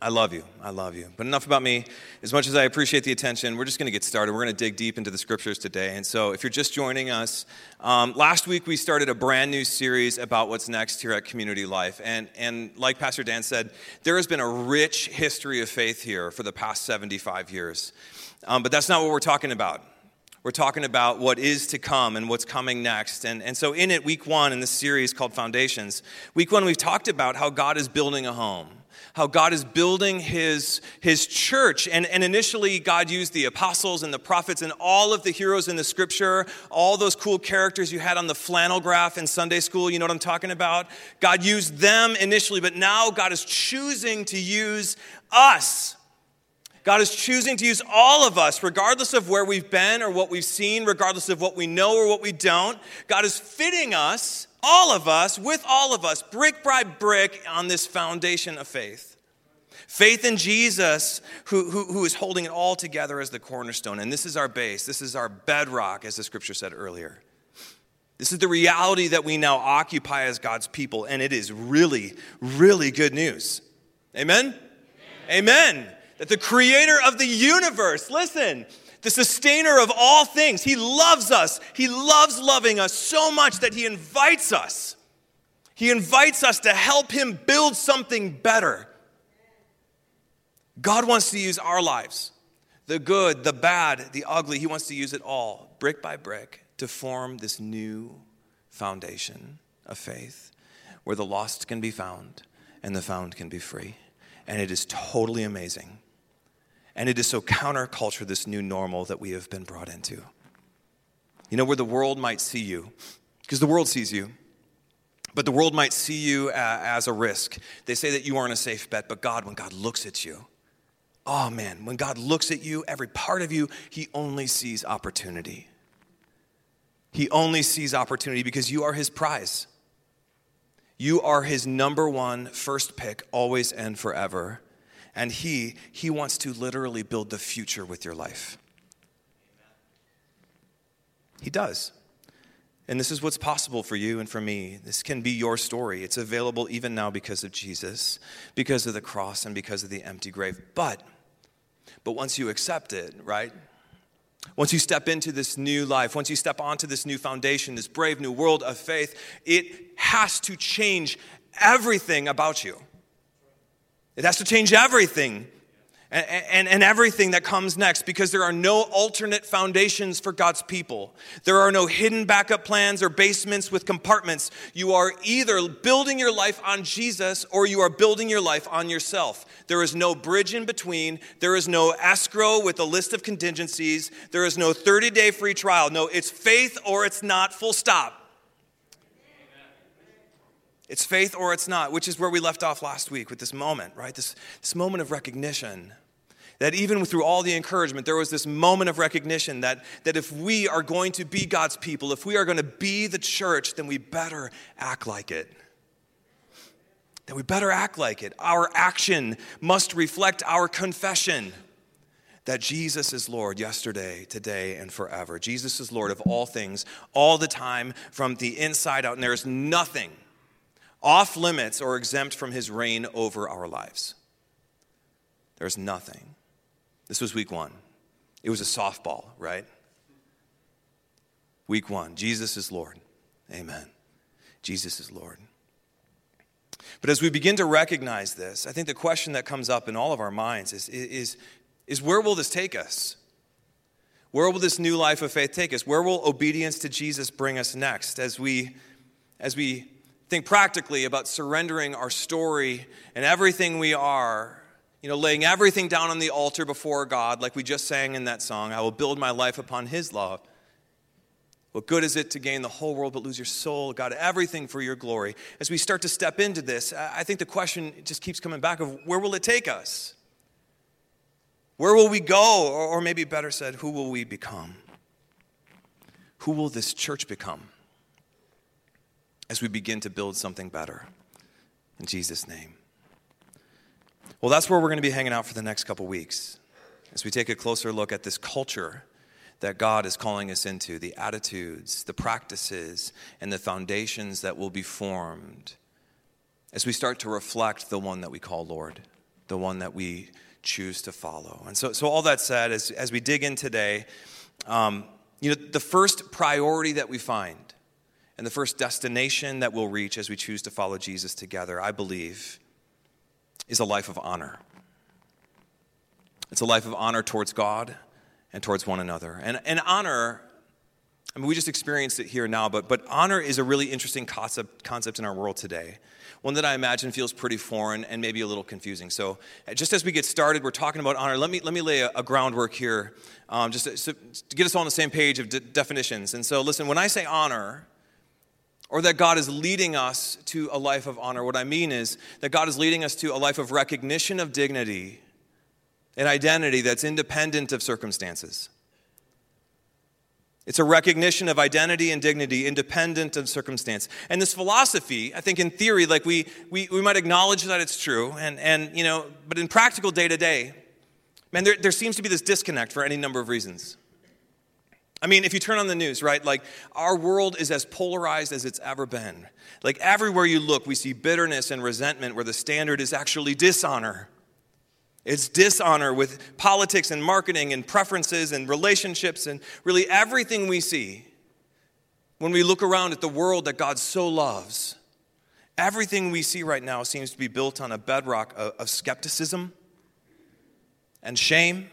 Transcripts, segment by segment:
I love you. I love you. But enough about me. As much as I appreciate the attention, we're just going to get started. We're going to dig deep into the scriptures today. And so, if you're just joining us, um, last week we started a brand new series about what's next here at Community Life. And, and like Pastor Dan said, there has been a rich history of faith here for the past 75 years. Um, but that's not what we're talking about. We're talking about what is to come and what's coming next. And, and so, in it, week one in this series called Foundations, week one, we've talked about how God is building a home how God is building his, his church. And, and initially, God used the apostles and the prophets and all of the heroes in the scripture, all those cool characters you had on the flannel graph in Sunday school. You know what I'm talking about? God used them initially, but now God is choosing to use us. God is choosing to use all of us, regardless of where we've been or what we've seen, regardless of what we know or what we don't. God is fitting us all of us, with all of us, brick by brick, on this foundation of faith. Faith in Jesus, who, who, who is holding it all together as the cornerstone. And this is our base, this is our bedrock, as the scripture said earlier. This is the reality that we now occupy as God's people, and it is really, really good news. Amen? Amen. Amen. That the creator of the universe, listen, the sustainer of all things. He loves us. He loves loving us so much that He invites us. He invites us to help Him build something better. God wants to use our lives the good, the bad, the ugly. He wants to use it all, brick by brick, to form this new foundation of faith where the lost can be found and the found can be free. And it is totally amazing. And it is so counterculture, this new normal that we have been brought into. You know, where the world might see you, because the world sees you, but the world might see you uh, as a risk. They say that you aren't a safe bet, but God, when God looks at you, oh man, when God looks at you, every part of you, He only sees opportunity. He only sees opportunity because you are His prize. You are His number one first pick, always and forever and he he wants to literally build the future with your life. He does. And this is what's possible for you and for me. This can be your story. It's available even now because of jesus because of the cross and because of the empty grave. But but once you accept it right? Once you step into this new life, once you step onto this new foundation, this brave new world of faith, it has to change everything about you. It has to change everything and, and, and, everything that comes next because there are no alternate foundations for God's people. There are no hidden backup plans or basements with compartments. You are either building your life on Jesus or you are building your life on yourself. There is no bridge in between. There is no escrow with a list of contingencies. There is no 30 day free trial. No, it's faith or it's not, full stop. It's faith or it's not, which is where we left off last week with this moment, right? This, this moment of recognition. That even through all the encouragement, there was this moment of recognition that, that if we are going to be God's people, if we are going to be the church, then we better act like it. That we better act like it. Our action must reflect our confession that Jesus is Lord yesterday, today, and forever. Jesus is Lord of all things, all the time, from the inside out. And there is nothing off limits or exempt from his reign over our lives. There's nothing. This was week one. It was a softball, right? Week one Jesus is Lord. Amen. Jesus is Lord. But as we begin to recognize this, I think the question that comes up in all of our minds is, is, is where will this take us? Where will this new life of faith take us? Where will obedience to Jesus bring us next as we, as we think practically about surrendering our story and everything we are, you know, laying everything down on the altar before God, like we just sang in that song I will build my life upon His love. What good is it to gain the whole world but lose your soul? God, everything for your glory. As we start to step into this, I think the question just keeps coming back of where will it take us? Where will we go? Or maybe better said, who will we become? Who will this church become? As we begin to build something better. In Jesus' name. Well, that's where we're going to be hanging out for the next couple weeks as we take a closer look at this culture that God is calling us into the attitudes, the practices, and the foundations that will be formed as we start to reflect the one that we call Lord. the one that we choose to follow. And so, so all that said, as, as we dig in today, um, you know, the first priority that we find and the first destination that we'll reach as we choose to follow Jesus together, I believe, is a life of honor. It's a life of honor towards God and towards one another. And, and honor, I mean, we just experienced it here now, but, but honor is a really interesting concept, concept in our world today. One that I imagine feels pretty foreign and maybe a little confusing. So, just as we get started, we're talking about honor. Let me, let me lay a, a groundwork here um, just to, so, to, get us all on the same page of de- definitions. And so, listen, when I say honor, or that God is leading us to a life of honor, what I mean is that God is leading us to a life of recognition of dignity an identity that's independent of circumstances. It's a recognition of identity and dignity independent of circumstance. And this philosophy, I think in theory, like we, we, we might acknowledge that it's true, and, and you know, but in practical day to day, man, there, there seems to be this disconnect for any number of reasons. I mean, if you turn on the news, right, like our world is as polarized as it's ever been. Like everywhere you look, we see bitterness and resentment where the standard is actually dishonor. It's dishonor with politics and marketing and preferences and relationships and really everything we see when we look around at the world that God so loves. Everything we see right now seems to be built on a bedrock of, skepticism and shame,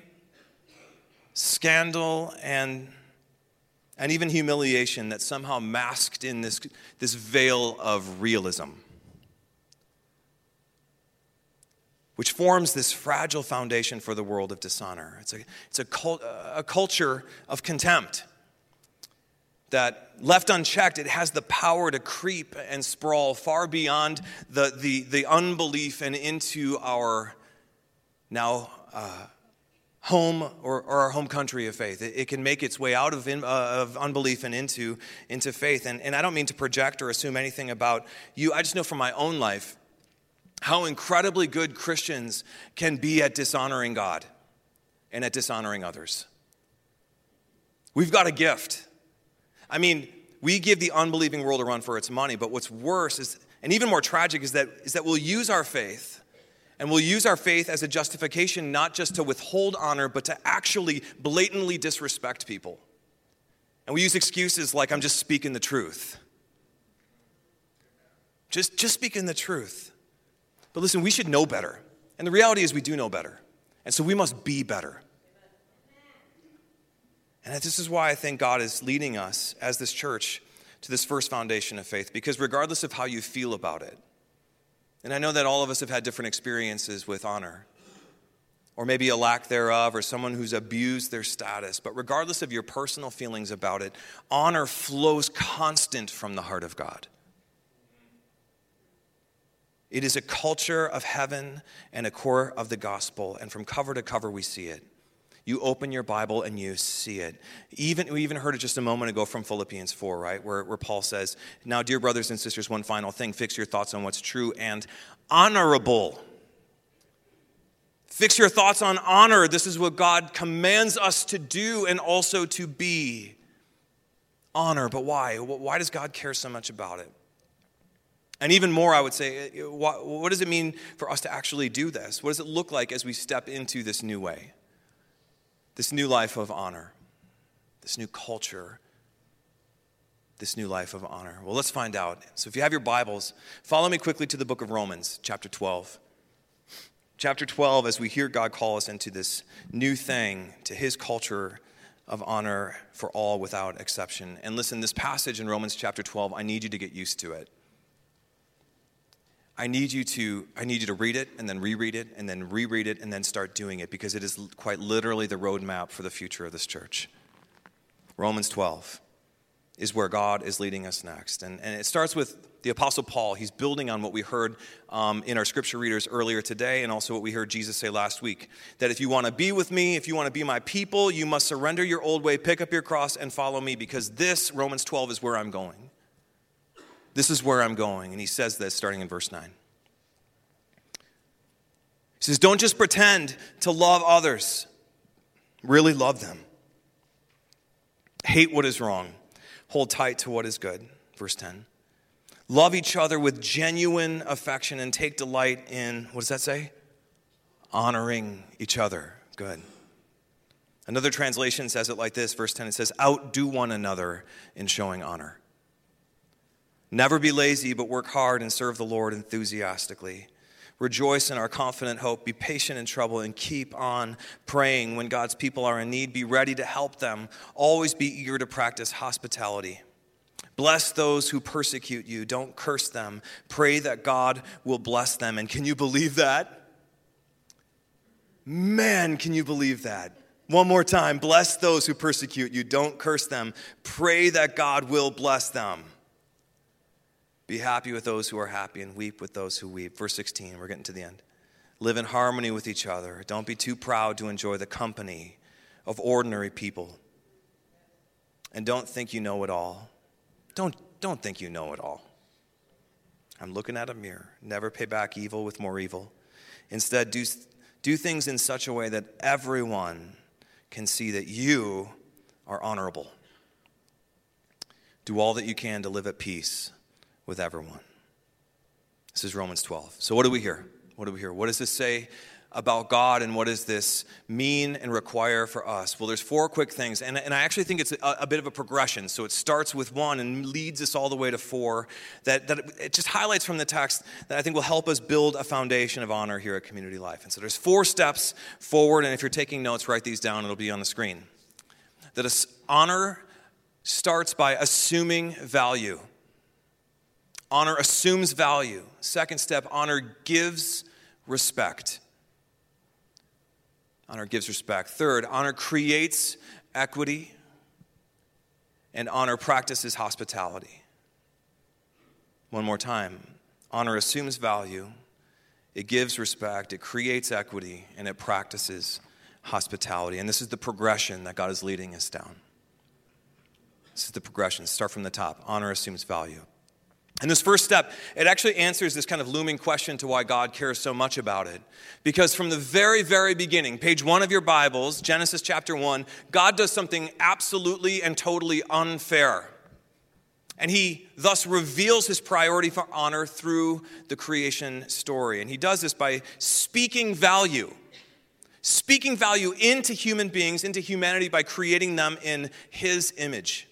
scandal, and, and even humiliation that somehow masked in this, this veil of realism. which forms this fragile foundation for the world of dishonor. It's a, it's a, cult, a culture of contempt that, left unchecked, it has the power to creep and sprawl far beyond the, the, the unbelief and into our now uh, home or, or, our home country of faith. It, it can make its way out of, in, uh, of unbelief and into, into faith. And, and I don't mean to project or assume anything about you. I just know from my own life how incredibly good Christians can be at dishonoring God and at dishonoring others. We've got a gift. I mean, we give the unbelieving world a run for its money, but what's worse is, and even more tragic, is that, is that we'll use our faith and we'll use our faith as a justification not just to withhold honor, but to actually blatantly disrespect people. And we use excuses like, I'm just speaking the truth. Just, just speaking the truth. But listen, we should know better. And the reality is, we do know better. And so we must be better. And this is why I think God is leading us as this church to this first foundation of faith, because regardless of how you feel about it, and I know that all of us have had different experiences with honor, or maybe a lack thereof, or someone who's abused their status, but regardless of your personal feelings about it, honor flows constant from the heart of God. It is a culture of heaven and a core of the gospel, and from cover to cover, we see it. You open your Bible and you see it. Even, we even heard it just a moment ago from Philippians 4, right? Where, where Paul says, Now, dear brothers and sisters, one final thing fix your thoughts on what's true and honorable. Fix your thoughts on honor. This is what God commands us to do and also to be. Honor, but why? Why does God care so much about it? And even more, I would say, uh, what, what, does it mean for us to actually do this? What does it look like as we step into this new way? This new life of honor, this new culture, this new life of honor? Well, let's find out. So, if you have your Bibles, follow me quickly to the book of Romans, chapter 12. Chapter 12, as we hear God call us into this new thing, to his culture of honor for all without exception. And listen, this passage in Romans chapter 12, I need you to get used to it. I need you to I need you to read it and then reread it and then reread it and then start doing it because it is quite literally the roadmap for the future of this church. Romans 12 is where God is leading us next. And, and it starts with the Apostle Paul. He's building on what we heard um, in our scripture readers earlier today and also what we heard Jesus say last week. That if you want to be with me, if you want to be my people, you must surrender your old way, pick up your cross, and follow me because this, Romans 12, is where I'm going. This is where I'm going. And he says this starting in verse 9. He says, Don't just pretend to love others, really love them. Hate what is wrong, hold tight to what is good. Verse 10. Love each other with genuine affection and take delight in, what does that say? honoring each other. Good. Another translation says it like this, verse 10 it says, Outdo one another in showing honor. Never be lazy, but work hard and serve the Lord enthusiastically. Rejoice in our confident hope. Be patient in trouble and keep on praying. When God's people are in need, be ready to help them. Always be eager to practice hospitality. Bless those who persecute you. Don't curse them. Pray that God will bless them. And can you believe that? Man, can you believe that? One more time. Bless those who persecute you. Don't curse them. Pray that God will bless them. Be happy with those who are happy and weep with those who weep. Verse 16, we're getting to the end. Live in harmony with each other. Don't be too proud to enjoy the company of ordinary people. And don't think you know it all. Don't, don't think you know it all. I'm looking at a mirror. Never pay back evil with more evil. Instead, do, do things in such a way that everyone can see that you are honorable. Do all that you can to live at peace with everyone. This is Romans 12. So, what do we hear? What do we hear? What does this say about God and what does this mean and require for us? Well, there's four quick things, and, and I actually think it's a, a, bit of a progression. So it starts with one and leads us all the way to four that, that it just highlights from the text that I think will help us build a foundation of honor here at Community Life. And so there's four steps forward, and if you're taking notes, write these down, it'll be on the screen. That honor starts by assuming value. Honor assumes value. Second step, honor gives respect. Honor gives respect. Third, honor creates equity, and honor practices hospitality. One more time honor assumes value, it gives respect, it creates equity, and it practices hospitality. And this is the progression that God is leading us down. This is the progression. Start from the top. Honor assumes value. And this first step, it actually answers this kind of looming question to why God cares so much about it. Because from the very, very beginning, page one of your Bibles, Genesis chapter one, God does something absolutely and totally unfair. And he thus reveals his priority for honor through the creation story. And he does this by speaking value, speaking value into human beings, into humanity, by creating them in his image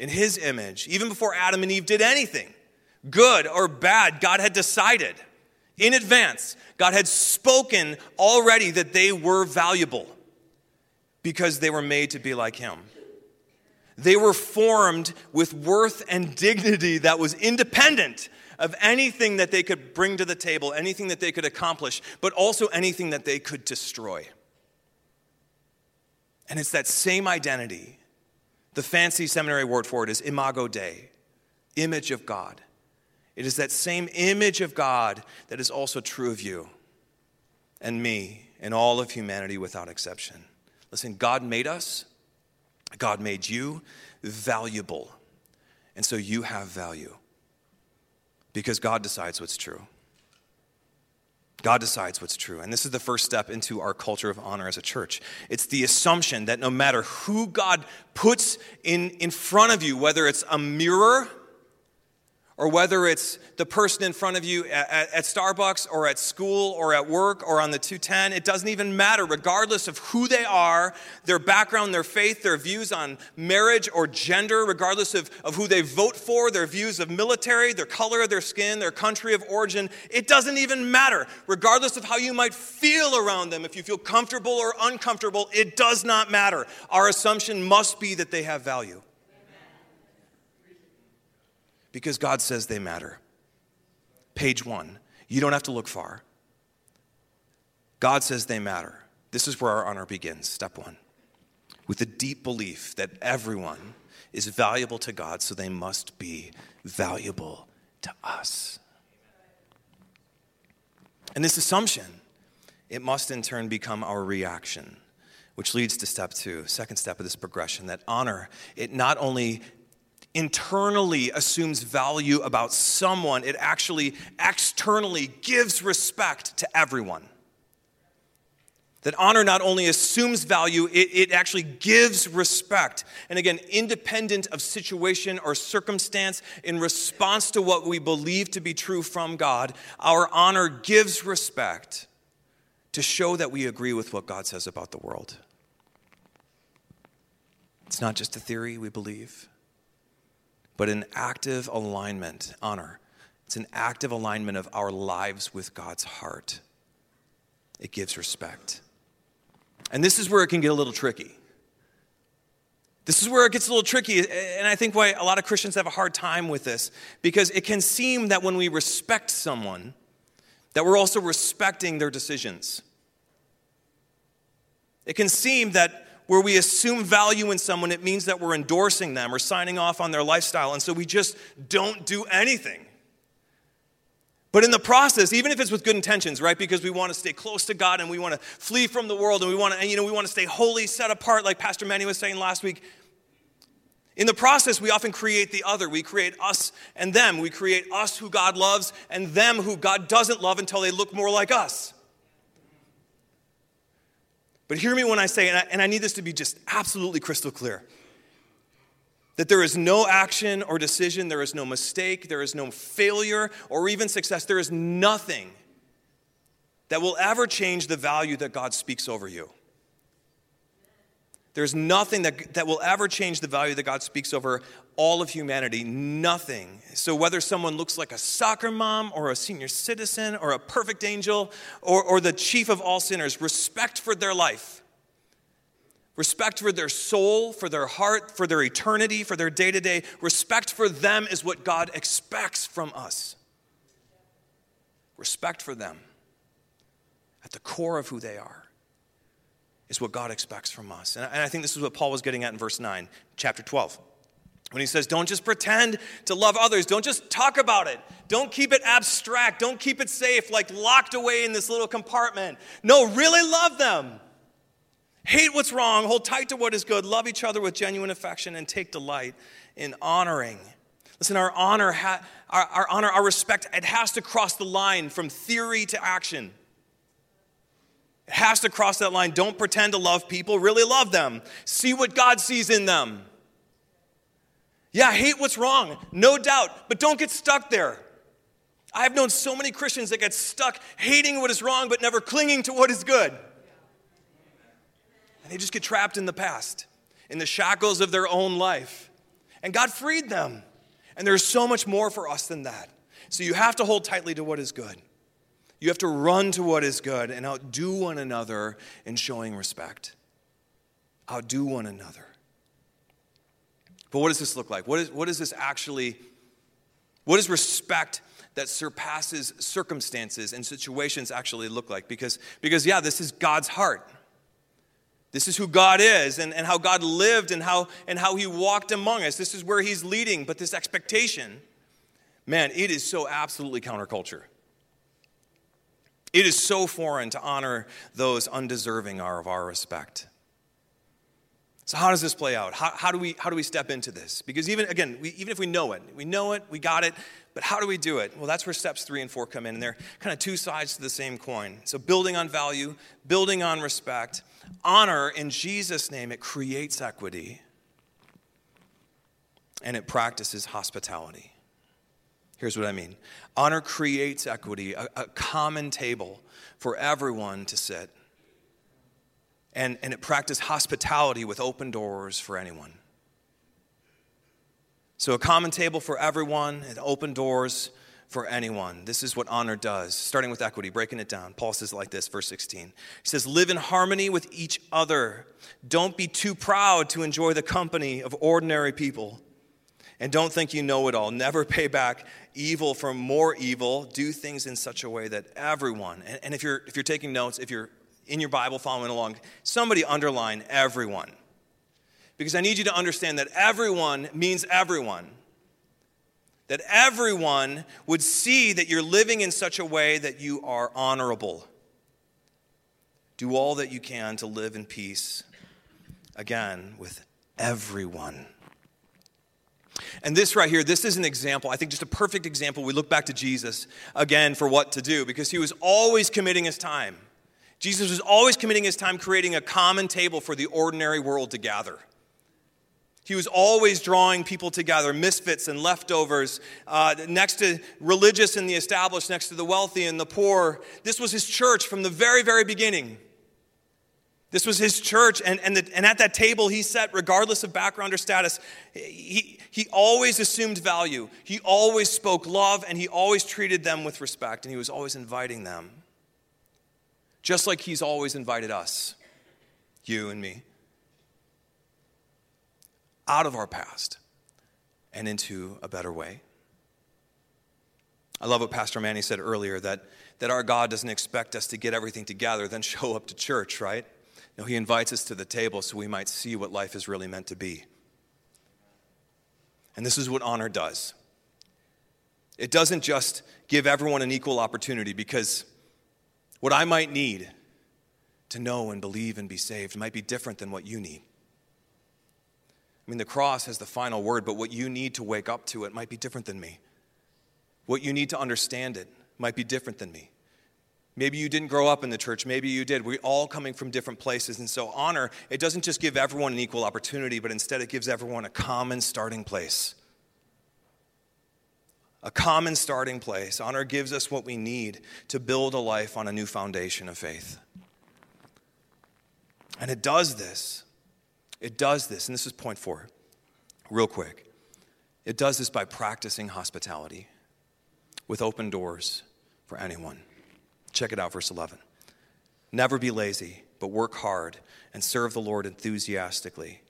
in his image. Even before Adam and Eve did anything, good or bad, God had decided in advance. God had spoken already that they were valuable because they were made to be like him. They were formed with worth and dignity that was independent of anything that they could bring to the table, anything that they could accomplish, but also anything that they could destroy. And it's that same identity the fancy seminary word for it is imago Dei, image of God. It is that same image of God that is also true of you and me and all of humanity without exception. Listen, God made us, God made you valuable. And so you have value because God decides what's true. God decides what's true. And this is the first step into our culture of honor as a church. It's the assumption that no matter who God puts in, in front of you, whether it's a mirror or whether it's the person in front of you at, at, Starbucks or at school or at work or on the 210, it doesn't even matter, regardless of who they are, their background, their faith, their views on marriage or gender, regardless of, of who they vote for, their views of military, their color of their skin, their country of origin. It doesn't even matter, regardless of how you might feel around them, if you feel comfortable or uncomfortable, it does not matter. Our assumption must be that they have value because God says they matter. Page one. You don't have to look far. God says they matter. This is where our honor begins. Step one. With a deep belief that everyone is valuable to God, so they must be valuable to us. And this assumption, it must in turn become our reaction, which leads to step two, second step of this progression that honor, it not only internally assumes value about someone, it actually externally gives respect to everyone. That honor not only assumes value, it, it, actually gives respect. And again, independent of situation or circumstance, in response to what we believe to be true from God, our honor gives respect to show that we agree with what God says about the world. It's not just a theory we believe, but an active alignment, honor. It's an active alignment of our lives with God's heart. It gives respect. And this is where it can get a little tricky. This is where it gets a little tricky, and I think why a lot of Christians have a hard time with this, because it can seem that when we respect someone, that we're also respecting their decisions. It can seem that where we assume value in someone, it means that we're endorsing them or signing off on their lifestyle, and so we just don't do anything. But in the process, even if it's with good intentions, right? Because we want to stay close to God and we want to flee from the world and we want to, you know, we want to stay holy, set apart, like Pastor Manny was saying last week. In the process, we often create the other. We create us and them. We create us who God loves and them who God doesn't love until they look more like us. But hear me when I say, and I, and I need this to be just absolutely crystal clear that there is no action or decision, there is no mistake, there is no failure or even success. There is nothing that will ever change the value that God speaks over you. There's nothing that, that will ever change the value that God speaks over all of humanity. Nothing. So, whether someone looks like a soccer mom or a senior citizen or a perfect angel or, or the chief of all sinners, respect for their life, respect for their soul, for their heart, for their eternity, for their day to day, respect for them is what God expects from us. Respect for them at the core of who they are is what God expects from us. And I think this is what Paul was getting at in verse 9, chapter 12. When he says, don't just pretend to love others, don't just talk about it, don't keep it abstract, don't keep it safe, like locked away in this little compartment. No, really love them. Hate what's wrong, hold tight to what is good, love each other with genuine affection, and take delight in honoring. Listen, our honor, our, our honor, our respect, it has to cross the line from theory to action. Has to cross that line. Don't pretend to love people, really love them. See what God sees in them. Yeah, hate what's wrong, no doubt, but don't get stuck there. I have known so many Christians that get stuck hating what is wrong but never clinging to what is good. And they just get trapped in the past, in the shackles of their own life. And God freed them. And there's so much more for us than that. So you have to hold tightly to what is good. You have to run to what is good and outdo one another in showing respect. Outdo one another. But what does this look like? What, is, what does this actually, what does respect that surpasses circumstances and situations actually look like? Because, because yeah, this is God's heart. This is who God is and, and how God lived and how, and how He walked among us. This is where He's leading. But this expectation, man, it is so absolutely counterculture. It is so foreign to honor those undeserving of our respect. So, how does this play out? How, how, do, we, how do we step into this? Because, even again, we, even if we know it, we know it, we got it, but how do we do it? Well, that's where steps three and four come in, and they're kind of two sides to the same coin. So, building on value, building on respect, honor in Jesus' name, it creates equity and it practices hospitality. Here's what I mean honor creates equity, a, a common table for everyone to sit. And, and it practices hospitality with open doors for anyone. So, a common table for everyone and open doors for anyone. This is what honor does. Starting with equity, breaking it down. Paul says like this, verse 16. He says, Live in harmony with each other. Don't be too proud to enjoy the company of ordinary people. And don't think you know it all. Never pay back evil for more evil. Do things in such a way that everyone, and, and if, you're, if you're taking notes, if you're in your Bible following along, somebody underline everyone. Because I need you to understand that everyone means everyone. That everyone would see that you're living in such a way that you are honorable. Do all that you can to live in peace, again, with everyone. And this right here, this is an example, I think just a perfect example. We look back to Jesus again for what to do because he was always committing his time. Jesus was always committing his time creating a common table for the ordinary world to gather. He was always drawing people together, misfits and leftovers, uh, next to religious and the established, next to the wealthy and the poor. This was his church from the very, very beginning. This was his church, and, and, the, and at that table he sat, regardless of background or status, he, he always assumed value. He always spoke love, and he always treated them with respect, and he was always inviting them. Just like he's always invited us, you and me, out of our past and into a better way. I love what Pastor Manny said earlier that, that our God doesn't expect us to get everything together, then show up to church, right? No, He invites us to the table so we might see what life is really meant to be. And this is what honor does it doesn't just give everyone an equal opportunity because what I might need to know and believe and be saved might be different than what you need. I mean, the cross has the final word, but what you need to wake up to it might be different than me. What you need to understand it might be different than me. Maybe you didn't grow up in the church. Maybe you did. We're all coming from different places. And so, honor, it doesn't just give everyone an equal opportunity, but instead it gives everyone a common starting place. A common starting place. Honor gives us what we need to build a life on a new foundation of faith. And it does this. It does this. And this is point four, real quick. It does this by practicing hospitality with open doors for anyone. Check it out, verse 11. Never be lazy, but work hard and serve the Lord enthusiastically.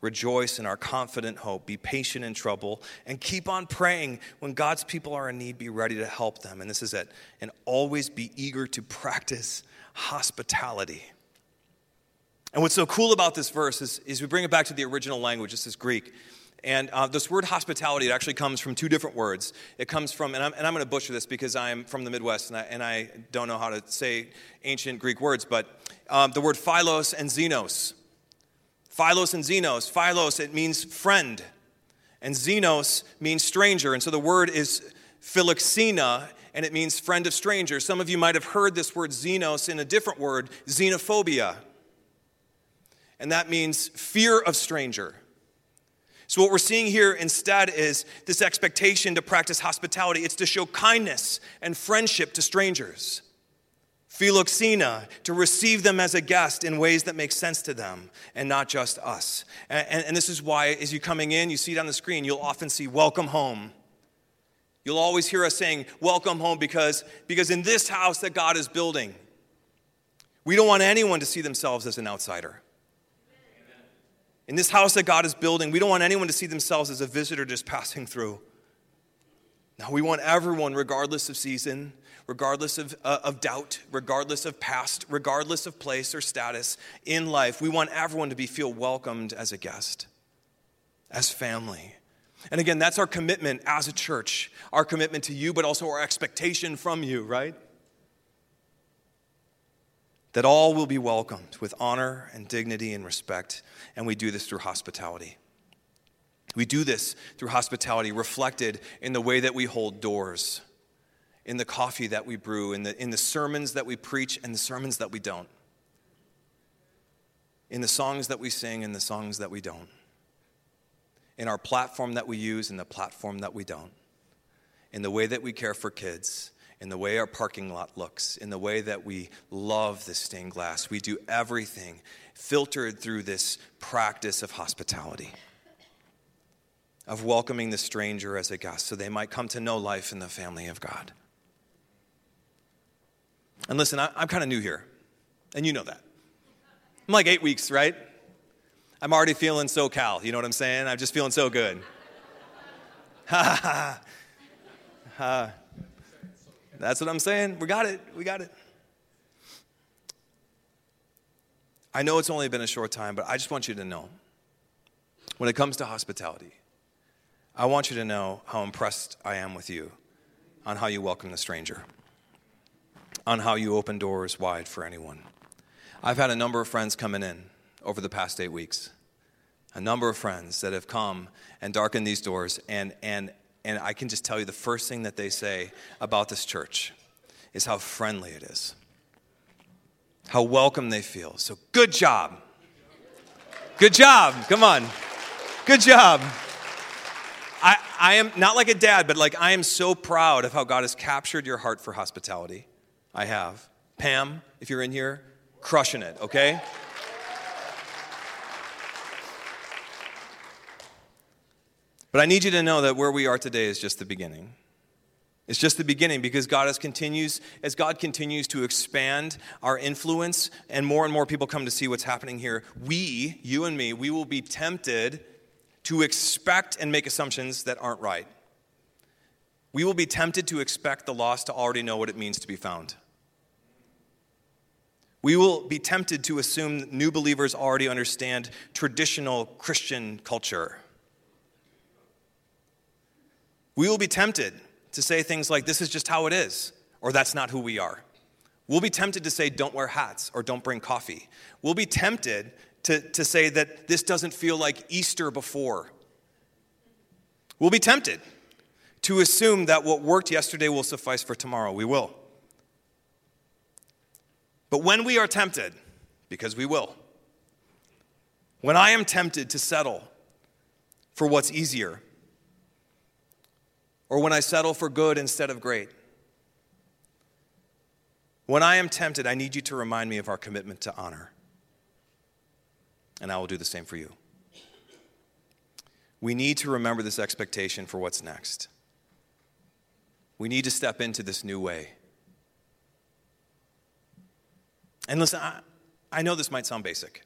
Rejoice in our confident hope. Be patient in trouble and keep on praying. When God's people are in need, be ready to help them. And this is it. And always be eager to practice hospitality. And what's so cool about this verse is, is we bring it back to the original language. This is Greek. And uh, this word hospitality, it actually comes from two different words. It comes from, and I'm, and I'm going to butcher this because I'm from the Midwest and I, and I don't know how to say ancient Greek words, but um, the word philos and xenos. Philos and xenos. Philos, it means friend, and xenos means stranger. And so the word is philoxena, and it means friend of strangers. Some of you might have heard this word xenos in a different word, xenophobia. And that means fear of stranger. So, what we're seeing here instead is this expectation to practice hospitality. It's to show kindness and friendship to strangers. Philoxena, to receive them as a guest in ways that make sense to them and not just us. And, and, and this is why, as you're coming in, you see it on the screen, you'll often see welcome home. You'll always hear us saying welcome home because, because in this house that God is building, we don't want anyone to see themselves as an outsider. In this house that God is building, we don't want anyone to see themselves as a visitor just passing through. Now, we want everyone, regardless of season, regardless of, uh, of doubt, regardless of past, regardless of place or status in life, we want everyone to be feel welcomed as a guest, as family. And again, that's our commitment as a church, our commitment to you, but also our expectation from you, right? That all will be welcomed with honor and dignity and respect, and we do this through hospitality. We do this through hospitality reflected in the way that we hold doors, in the coffee that we brew, in the, in the sermons that we preach and the sermons that we don't, in the songs that we sing and the songs that we don't, in our platform that we use and the platform that we don't, in the way that we care for kids in the way our parking lot looks, in the way that we love the stained glass. We do everything filtered through this practice of hospitality, of welcoming the stranger as a guest so they might come to know life in the family of God. And listen, I, am kind of new here, and you know that. I'm like eight weeks, right? I'm already feeling SoCal. You know what I'm saying? I'm just feeling so good. Ha ha ha. That's what I'm saying. We got it. We got it. I know it's only been a short time, but I just want you to know when it comes to hospitality, I want you to know how impressed I am with you on how you welcome the stranger, on how you open doors wide for anyone. I've had a number of friends coming in over the past eight weeks, a number of friends that have come and darkened these doors, and, and and I can just tell you the first thing that they say about this church is how friendly it is, how welcome they feel. So, good job. Good job. Come on. Good job. I, I am not like a dad, but like I am so proud of how God has captured your heart for hospitality. I have. Pam, if you're in here, crushing it, okay? But I need you to know that where we are today is just the beginning. It's just the beginning because God continues as God continues to expand our influence and more and more people come to see what's happening here. We, you and me, we will be tempted to expect and make assumptions that aren't right. We will be tempted to expect the lost to already know what it means to be found. We will be tempted to assume new believers already understand traditional Christian culture. We will be tempted to say things like, this is just how it is, or that's not who we are. We'll be tempted to say, don't wear hats, or don't bring coffee. We'll be tempted to, to say that this doesn't feel like Easter before. We'll be tempted to assume that what worked yesterday will suffice for tomorrow. We will. But when we are tempted, because we will, when I am tempted to settle for what's easier, or when I settle for good instead of great, when I am tempted, I need you to remind me of our commitment to honor. And I will do the same for you. We need to remember this expectation for what's next. We need to step into this new way. And listen, I, I know this might sound basic.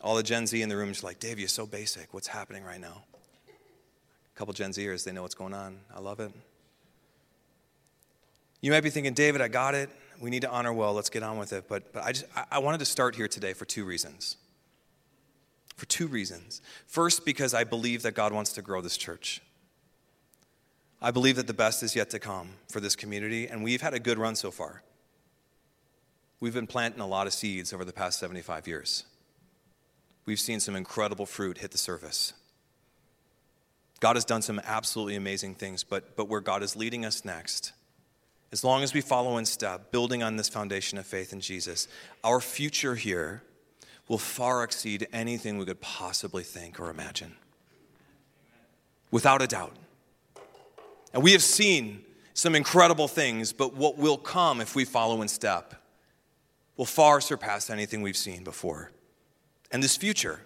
All the Gen Z in the room is like, Dave, you're so basic. What's happening right now? Couple Gen Zers, they know what's going on. I love it. You might be thinking, David, I got it. We need to honor well. Let's get on with it. But, but I, just, I, I wanted to start here today for two reasons. For two reasons. First, because I believe that God wants to grow this church. I believe that the best is yet to come for this community, and we've had a good run so far. We've been planting a lot of seeds over the past 75 years. We've seen some incredible fruit hit the surface. God has done some absolutely amazing things, but, but where God is leading us next, as long as we follow in step, building on this foundation of faith in Jesus, our future here will far exceed anything we could possibly think or imagine. Without a doubt. And we have seen some incredible things, but what will come if we follow in step will far surpass anything we've seen before. And this future,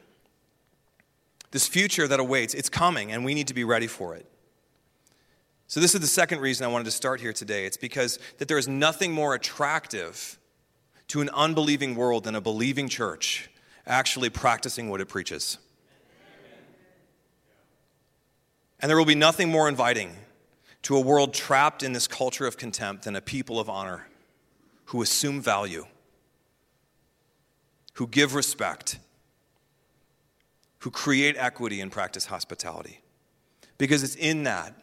this future that awaits, it's coming, and we need to be ready for it. So, this is the second reason I wanted to start here today. It's because that there is nothing more attractive to an unbelieving world than a believing church actually practicing what it preaches. And there will be nothing more inviting to a world trapped in this culture of contempt than a people of honor who assume value, who give respect, who create equity and practice hospitality. Because it's in that,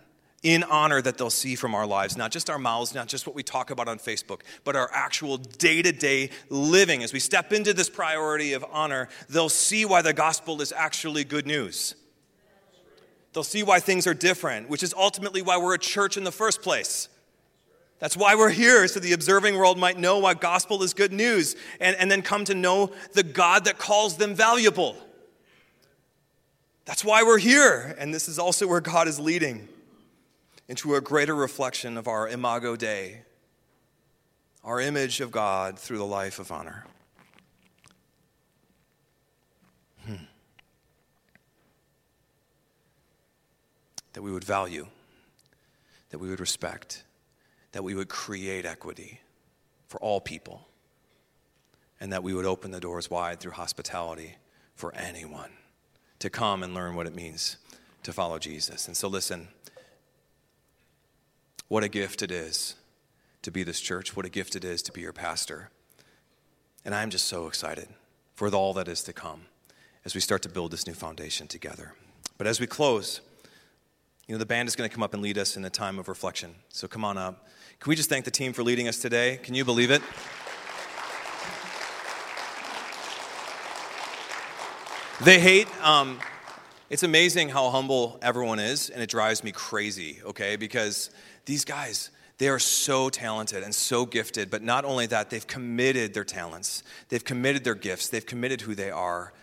in honor, that they'll see from our lives, not just our mouths, not just what we talk about on Facebook, but our actual day to day living. As we step into this priority of honor, they'll see why the gospel is actually good news. They'll see why things are different, which is ultimately why we're a church in the first place. That's why we're here, so the observing world might know why gospel is good news and, and then come to know the God that calls them valuable. That's why we're here, and this is also where God is leading into a greater reflection of our imago Dei, our image of God through the life of honor. Hmm. that we would value, that we would respect, that we would create equity for all people, and that we would open the doors wide through hospitality for anyone to come and learn what it means to follow Jesus. And so, listen, what a gift it is to be this church, what a gift it is to be your pastor. And I'm just so excited for all that is to come as we start to build this new foundation together. But as we close, you know, the band is going to come up and lead us in a time of reflection. So come on up. Can we just thank the team for leading us today? Can you believe it? They hate, um, it's amazing how humble everyone is, and it drives me crazy, okay? Because these guys, they are so talented and so gifted, but not only that, they've committed their talents, they've committed their gifts, they've committed who they are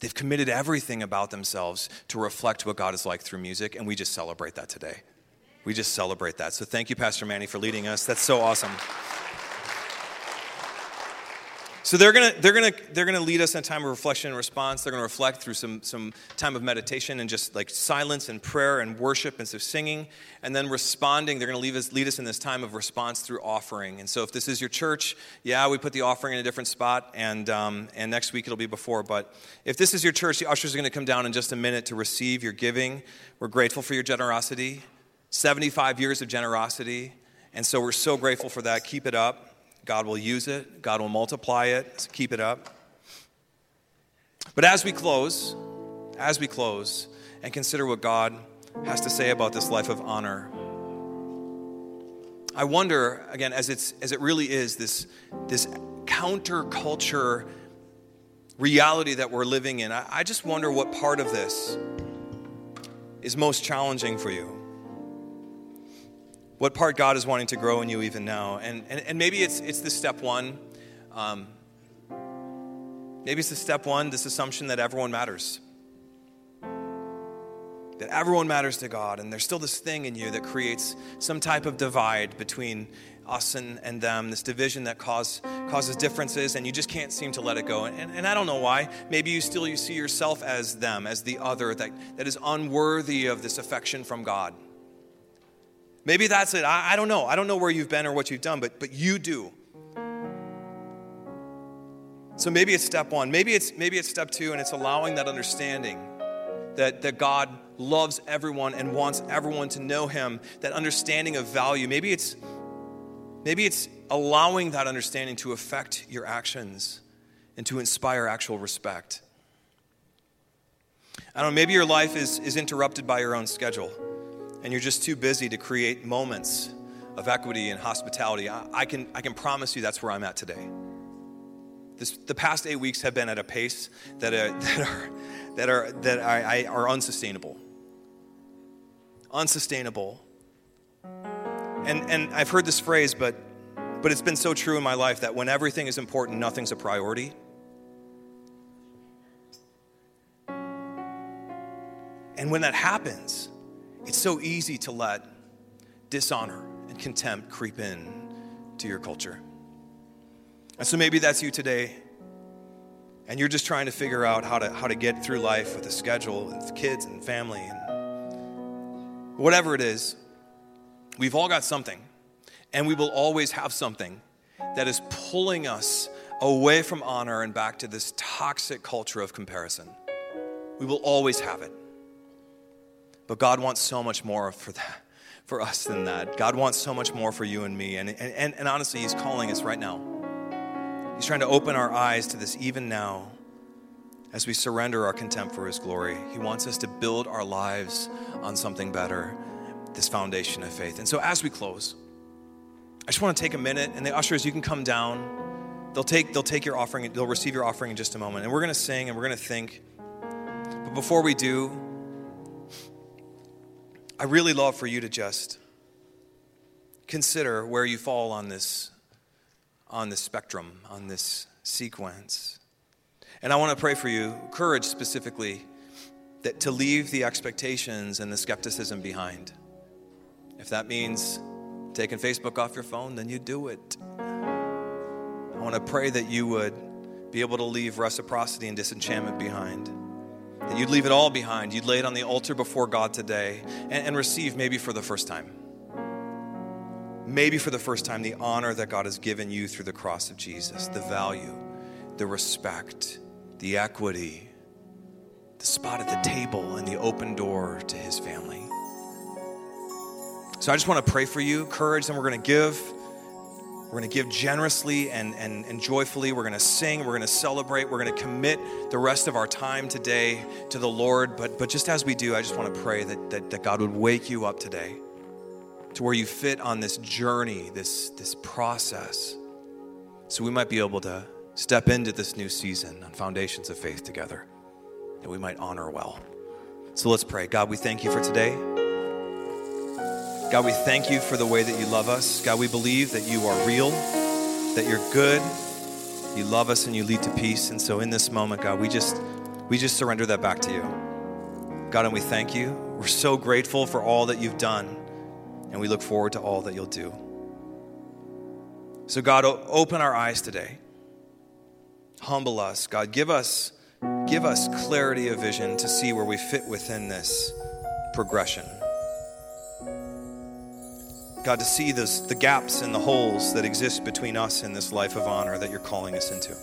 They've committed everything about themselves to reflect what God is like through music, and we just celebrate that today. We just celebrate that. So thank you, Pastor Manny, for leading us. That's so awesome. So they're gonna they're gonna they're gonna lead us in a time of reflection and response. They're gonna reflect through some some time of meditation and just like silence and prayer and worship and so singing, and then responding. They're gonna lead us lead us in this time of response through offering. And so if this is your church, yeah, we put the offering in a different spot, and um, and next week it'll be before. But if this is your church, the ushers are gonna come down in just a minute to receive your giving. We're grateful for your generosity, 75 years of generosity, and so we're so grateful for that. Keep it up. God will use it, God will multiply it, keep it up. But as we close, as we close and consider what God has to say about this life of honor, I wonder, again, as, it's, as it really is, this, this counterculture reality that we're living in, I, I just wonder what part of this is most challenging for you what part God is wanting to grow in you even now. And, and, and maybe it's, it's the step one. Um, maybe it's the step one, this assumption that everyone matters. That everyone matters to God, and there's still this thing in you that creates some type of divide between us and, and them, this division that cause, causes differences, and you just can't seem to let it go. And, and I don't know why. Maybe you still you see yourself as them, as the other, that, that is unworthy of this affection from God. Maybe that's it. I, I don't know. I don't know where you've been or what you've done, but, but you do. So maybe it's step one. Maybe it's, maybe it's step two, and it's allowing that understanding that, that God loves everyone and wants everyone to know Him, that understanding of value. Maybe it's, maybe it's allowing that understanding to affect your actions and to inspire actual respect. I don't know, maybe your life is, is interrupted by your own schedule and you're just too busy to create moments of equity and hospitality, I, I, can, I can promise you that's where I'm at today. This, the past eight weeks have been at a pace that uh, are, that are, that are, that I, are unsustainable. Unsustainable. And, and I've heard this phrase, but, but it's been so true in my life that when everything is important, nothing's a priority. And when that happens, it's so easy to let dishonor and contempt creep in to your culture. And so maybe that's you today. And you're just trying to figure out how to, how to get through life with a schedule and kids and family and whatever it is. We've all got something, and we will always have something that is pulling us away from honor and back to this toxic culture of comparison. We will always have it. But God wants so much more for that, for us than that. God wants so much more for you and me. And, and, and honestly, He's calling us right now. He's trying to open our eyes to this even now as we surrender our contempt for His glory. He wants us to build our lives on something better, this foundation of faith. And so as we close, I just want to take a minute, and the ushers, you can come down. They'll take, they'll take your offering, they'll receive your offering in just a moment. And we're going to sing and we're going to think. But before we do, I really love for you to just consider where you fall on this on this spectrum, on this sequence. And I want to pray for you, courage specifically, that to leave the expectations and the skepticism behind. If that means taking Facebook off your phone, then you do it. I want to pray that you would be able to leave reciprocity and disenchantment behind that you'd leave it all behind. You'd lay it on the altar before God today and, and receive, maybe for the first time, maybe for the first time, the honor that God has given you through the cross of Jesus, the value, the respect, the equity, the spot at the table, and the open door to his family. So I just want to pray for you, courage, and we're going to give. We're going to give generously and, and, and joyfully. We're going to sing. We're going to celebrate. We're going to commit the rest of our time today to the Lord. But, but just as we do, I just want to pray that, that, that God would wake you up today to where you fit on this journey, this, this process, so we might be able to step into this new season on foundations of faith together, that we might honor well. So let's pray. God, we thank you for today. God, we thank you for the way that you love us. God, we believe that you are real, that you're good, you love us, and you lead to peace. And so in this moment, God, we just We just surrender that back to you. God, and we thank you. We're so grateful for all that you've done, and we look forward to all that you'll do. So, God, open our eyes today. Humble us. God, give us, give us clarity of vision to see where we fit within this progression. God, to see those, the gaps and the holes that exist between us and this life of honor that you're calling us into.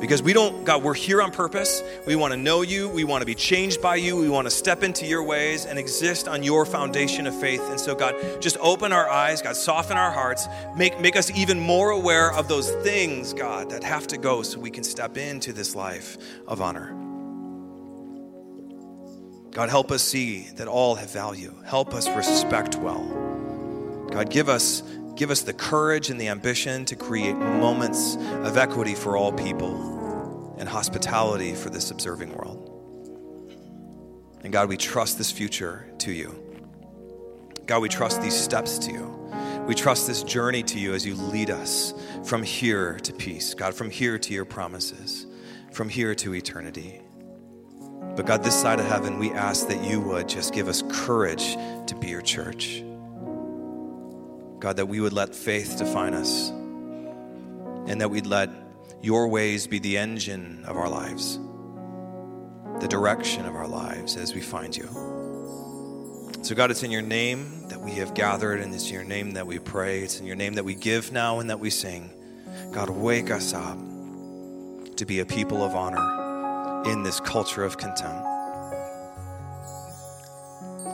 Because we don't, God, we're here on purpose. We want to know you. We want to be changed by you. We want to step into your ways and exist on your foundation of faith. And so, God, just open our eyes, God, soften our hearts, make, make us even more aware of those things, God, that have to go so we can step into this life of honor. God, help us see that all have value. Help us respect well. God, give us Give us the courage and the ambition to create moments of equity for all people and hospitality for this observing world. And God, we trust this future to you. God, we trust these steps to you. We trust this journey to you as you lead us from here to peace. God, from here to your promises, from here to eternity. But God, this side of heaven, we ask that you would just give us courage to be your church. God, that we would let faith define us and that we'd let your ways be the engine of our lives, the direction of our lives as we find you. So, God, it's in your name that we have gathered, and it's in your name that we pray. It's in your name that we give now and that we sing. God, wake us up to be a people of honor in this culture of contempt.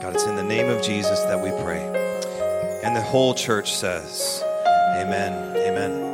God, it's in the name of Jesus that we pray. And the whole church says, Amen. Amen.